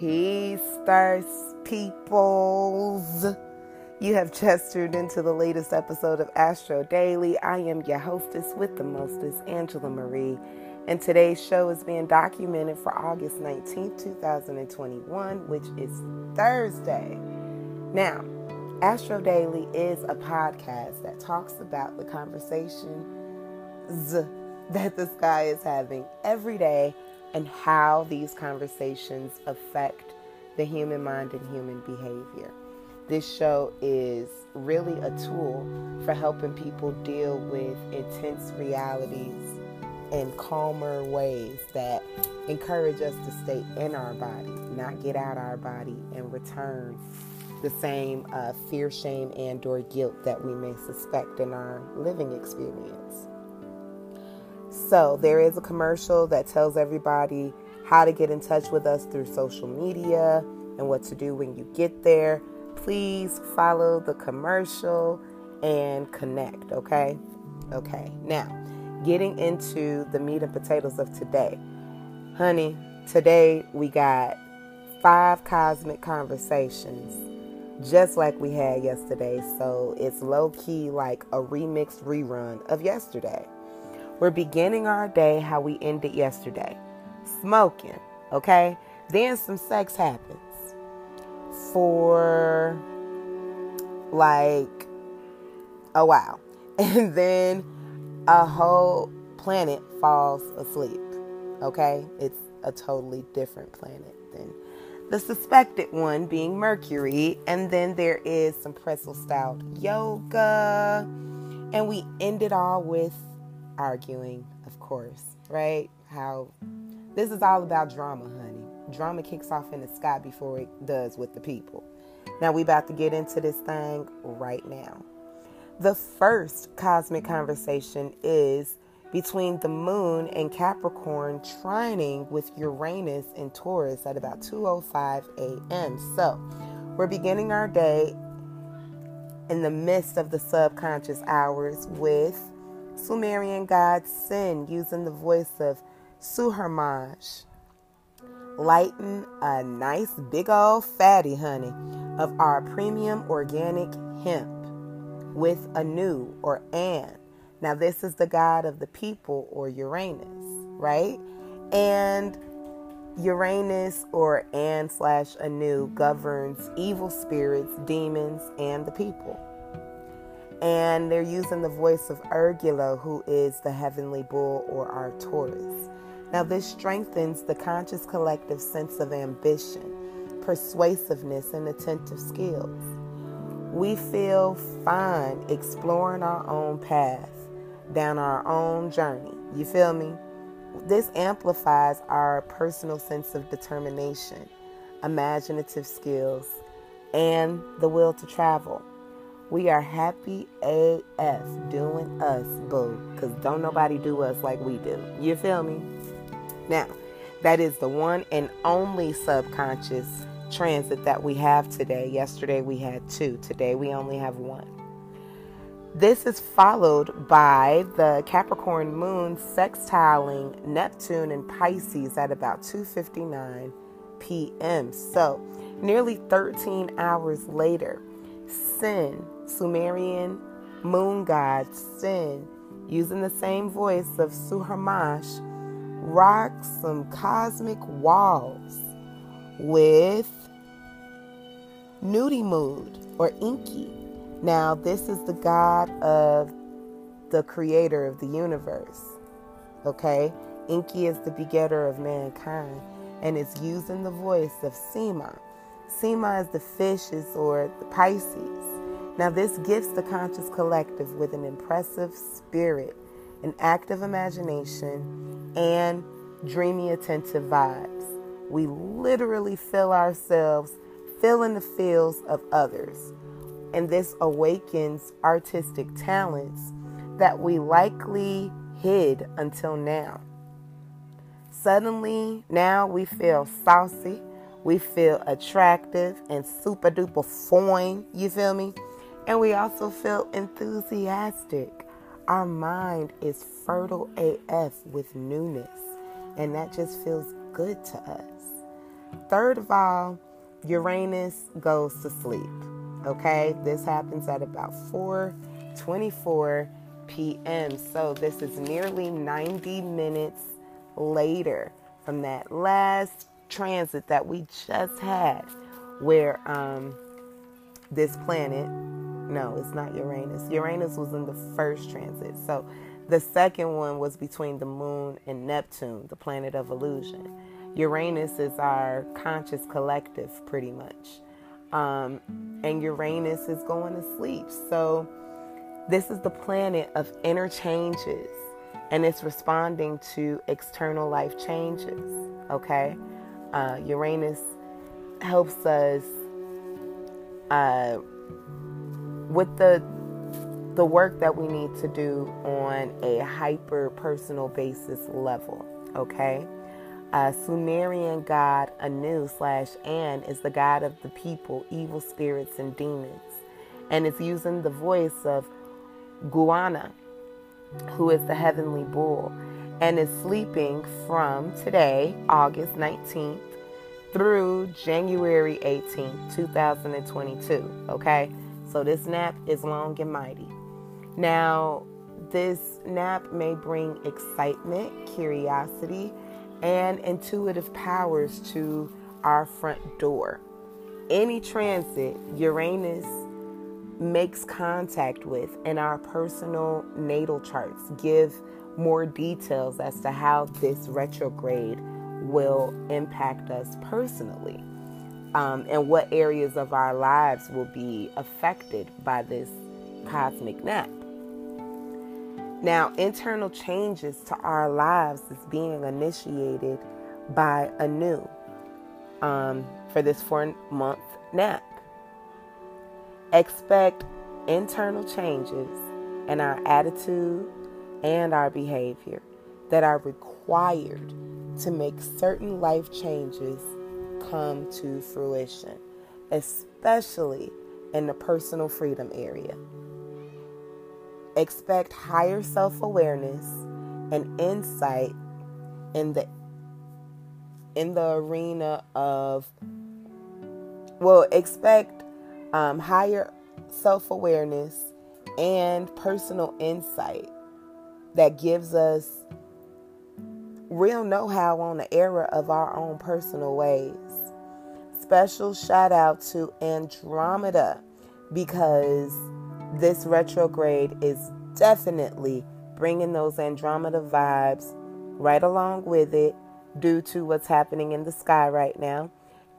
Peace, thirst peoples. You have just tuned into the latest episode of Astro Daily. I am your hostess with the mostest, Angela Marie, and today's show is being documented for August 19th, 2021, which is Thursday. Now, Astro Daily is a podcast that talks about the conversations that the sky is having every day and how these conversations affect the human mind and human behavior. This show is really a tool for helping people deal with intense realities in calmer ways that encourage us to stay in our body, not get out our body and return the same uh, fear, shame, and or guilt that we may suspect in our living experience. So, there is a commercial that tells everybody how to get in touch with us through social media and what to do when you get there. Please follow the commercial and connect, okay? Okay, now getting into the meat and potatoes of today. Honey, today we got five cosmic conversations just like we had yesterday. So it's low key like a remixed rerun of yesterday. We're beginning our day how we ended yesterday smoking, okay? Then some sex happens for like a while. And then a whole planet falls asleep, okay? It's a totally different planet than the suspected one being Mercury. And then there is some pretzel style yoga. And we end it all with arguing, of course, right? How this is all about drama, honey. Drama kicks off in the sky before it does with the people. Now we about to get into this thing right now. The first cosmic conversation is between the moon and Capricorn trining with Uranus and Taurus at about 2:05 a.m. So, we're beginning our day in the midst of the subconscious hours with Sumerian god Sin using the voice of Suharmash, lighten a nice big old fatty honey of our premium organic hemp with Anu or An. Now, this is the god of the people or Uranus, right? And Uranus or An slash Anu governs evil spirits, demons, and the people and they're using the voice of Ergula, who is the heavenly bull or our Taurus. Now, this strengthens the conscious collective sense of ambition, persuasiveness, and attentive skills. We feel fine exploring our own path down our own journey. You feel me? This amplifies our personal sense of determination, imaginative skills, and the will to travel. We are happy AF doing us, boo. Because don't nobody do us like we do. You feel me? Now, that is the one and only subconscious transit that we have today. Yesterday we had two, today we only have one. This is followed by the Capricorn moon sextiling Neptune and Pisces at about 2:59 p.m. So, nearly 13 hours later, Sin Sumerian moon god Sin, using the same voice of Suharmash, rocks some cosmic walls with Nudimmud or Enki. Now, this is the god of the creator of the universe. Okay? Enki is the begetter of mankind and is using the voice of Sema. Sema is the fishes or the Pisces. Now, this gifts the conscious collective with an impressive spirit, an active imagination, and dreamy, attentive vibes. We literally feel ourselves filling the fields of others. And this awakens artistic talents that we likely hid until now. Suddenly, now we feel saucy, we feel attractive and super duper fine. You feel me? And we also feel enthusiastic. Our mind is fertile AF with newness, and that just feels good to us. Third of all, Uranus goes to sleep. Okay, this happens at about 4:24 p.m. So this is nearly 90 minutes later from that last transit that we just had, where um, this planet, no, it's not Uranus. Uranus was in the first transit. So the second one was between the moon and Neptune, the planet of illusion. Uranus is our conscious collective, pretty much. Um, and Uranus is going to sleep. So, this is the planet of interchanges and it's responding to external life changes. Okay? Uh, Uranus helps us uh, with the the work that we need to do on a hyper personal basis level. Okay. Uh, Sumerian god Anu slash An is the god of the people, evil spirits, and demons, and it's using the voice of Guana, who is the heavenly bull, and is sleeping from today, August 19th, through January 18th, 2022. Okay, so this nap is long and mighty. Now, this nap may bring excitement, curiosity, and intuitive powers to our front door. Any transit Uranus makes contact with in our personal natal charts give more details as to how this retrograde will impact us personally um, and what areas of our lives will be affected by this cosmic nap. Now, internal changes to our lives is being initiated by Anu um, for this four month nap. Expect internal changes in our attitude and our behavior that are required to make certain life changes come to fruition, especially in the personal freedom area. Expect higher self awareness and insight in the in the arena of well expect um, higher self awareness and personal insight that gives us real know how on the era of our own personal ways. Special shout out to Andromeda because this retrograde is definitely bringing those Andromeda vibes right along with it due to what's happening in the sky right now.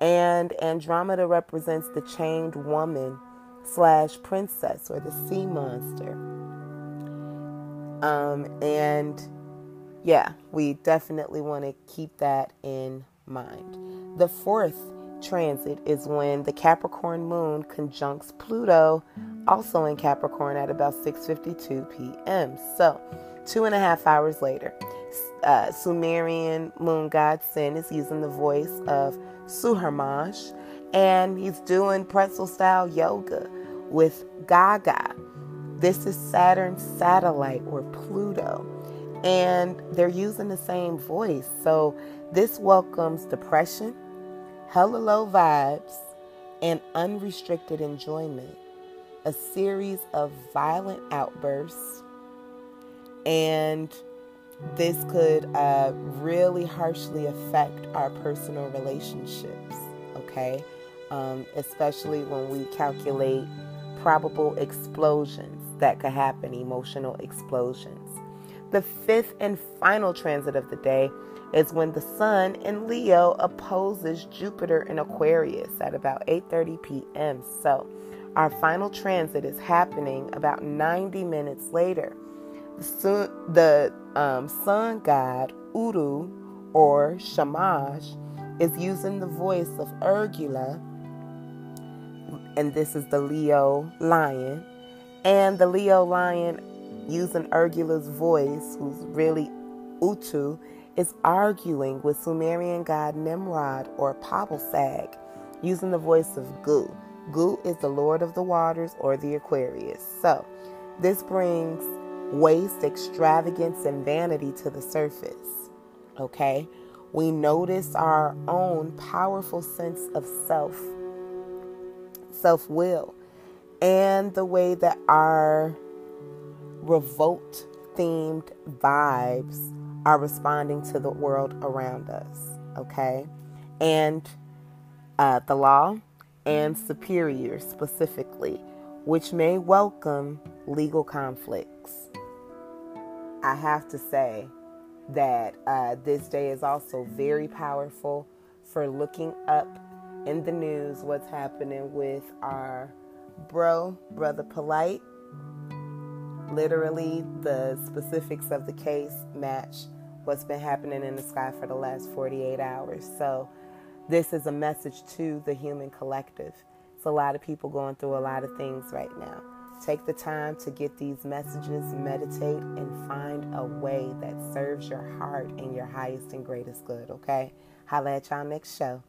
And Andromeda represents the chained woman slash princess or the sea monster. Um, and yeah, we definitely want to keep that in mind. The fourth transit is when the Capricorn moon conjuncts Pluto, also in Capricorn at about 6:52 p.m. So, two and a half hours later, uh, Sumerian moon god Sin is using the voice of Suharmash, and he's doing pretzel style yoga with Gaga. This is Saturn's satellite or Pluto, and they're using the same voice. So, this welcomes depression hella low vibes, and unrestricted enjoyment, a series of violent outbursts, and this could uh, really harshly affect our personal relationships, okay? Um, especially when we calculate probable explosions that could happen, emotional explosions. The fifth and final transit of the day is when the sun in Leo opposes Jupiter in Aquarius at about 8:30 p.m. So, our final transit is happening about 90 minutes later. The sun, um, sun god Uru or Shamash is using the voice of Ergula, and this is the Leo lion, and the Leo lion using Ergula's voice, who's really Utu, is arguing with Sumerian god Nimrod or Pabilsag using the voice of Gu. Gu is the lord of the waters or the Aquarius. So, this brings waste, extravagance, and vanity to the surface. Okay? We notice our own powerful sense of self, self will, and the way that our revolt themed vibes are responding to the world around us. Okay? And uh, the law and superiors specifically, which may welcome legal conflicts. I have to say that uh, this day is also very powerful for looking up in the news what's happening with our bro, brother Polight. Literally, the specifics of the case match what's been happening in the sky for the last 48 hours. So, this is a message to the human collective. It's a lot of people going through a lot of things right now. Take the time to get these messages, meditate, and find a way that serves your heart and your highest and greatest good, okay? Holla at y'all next show.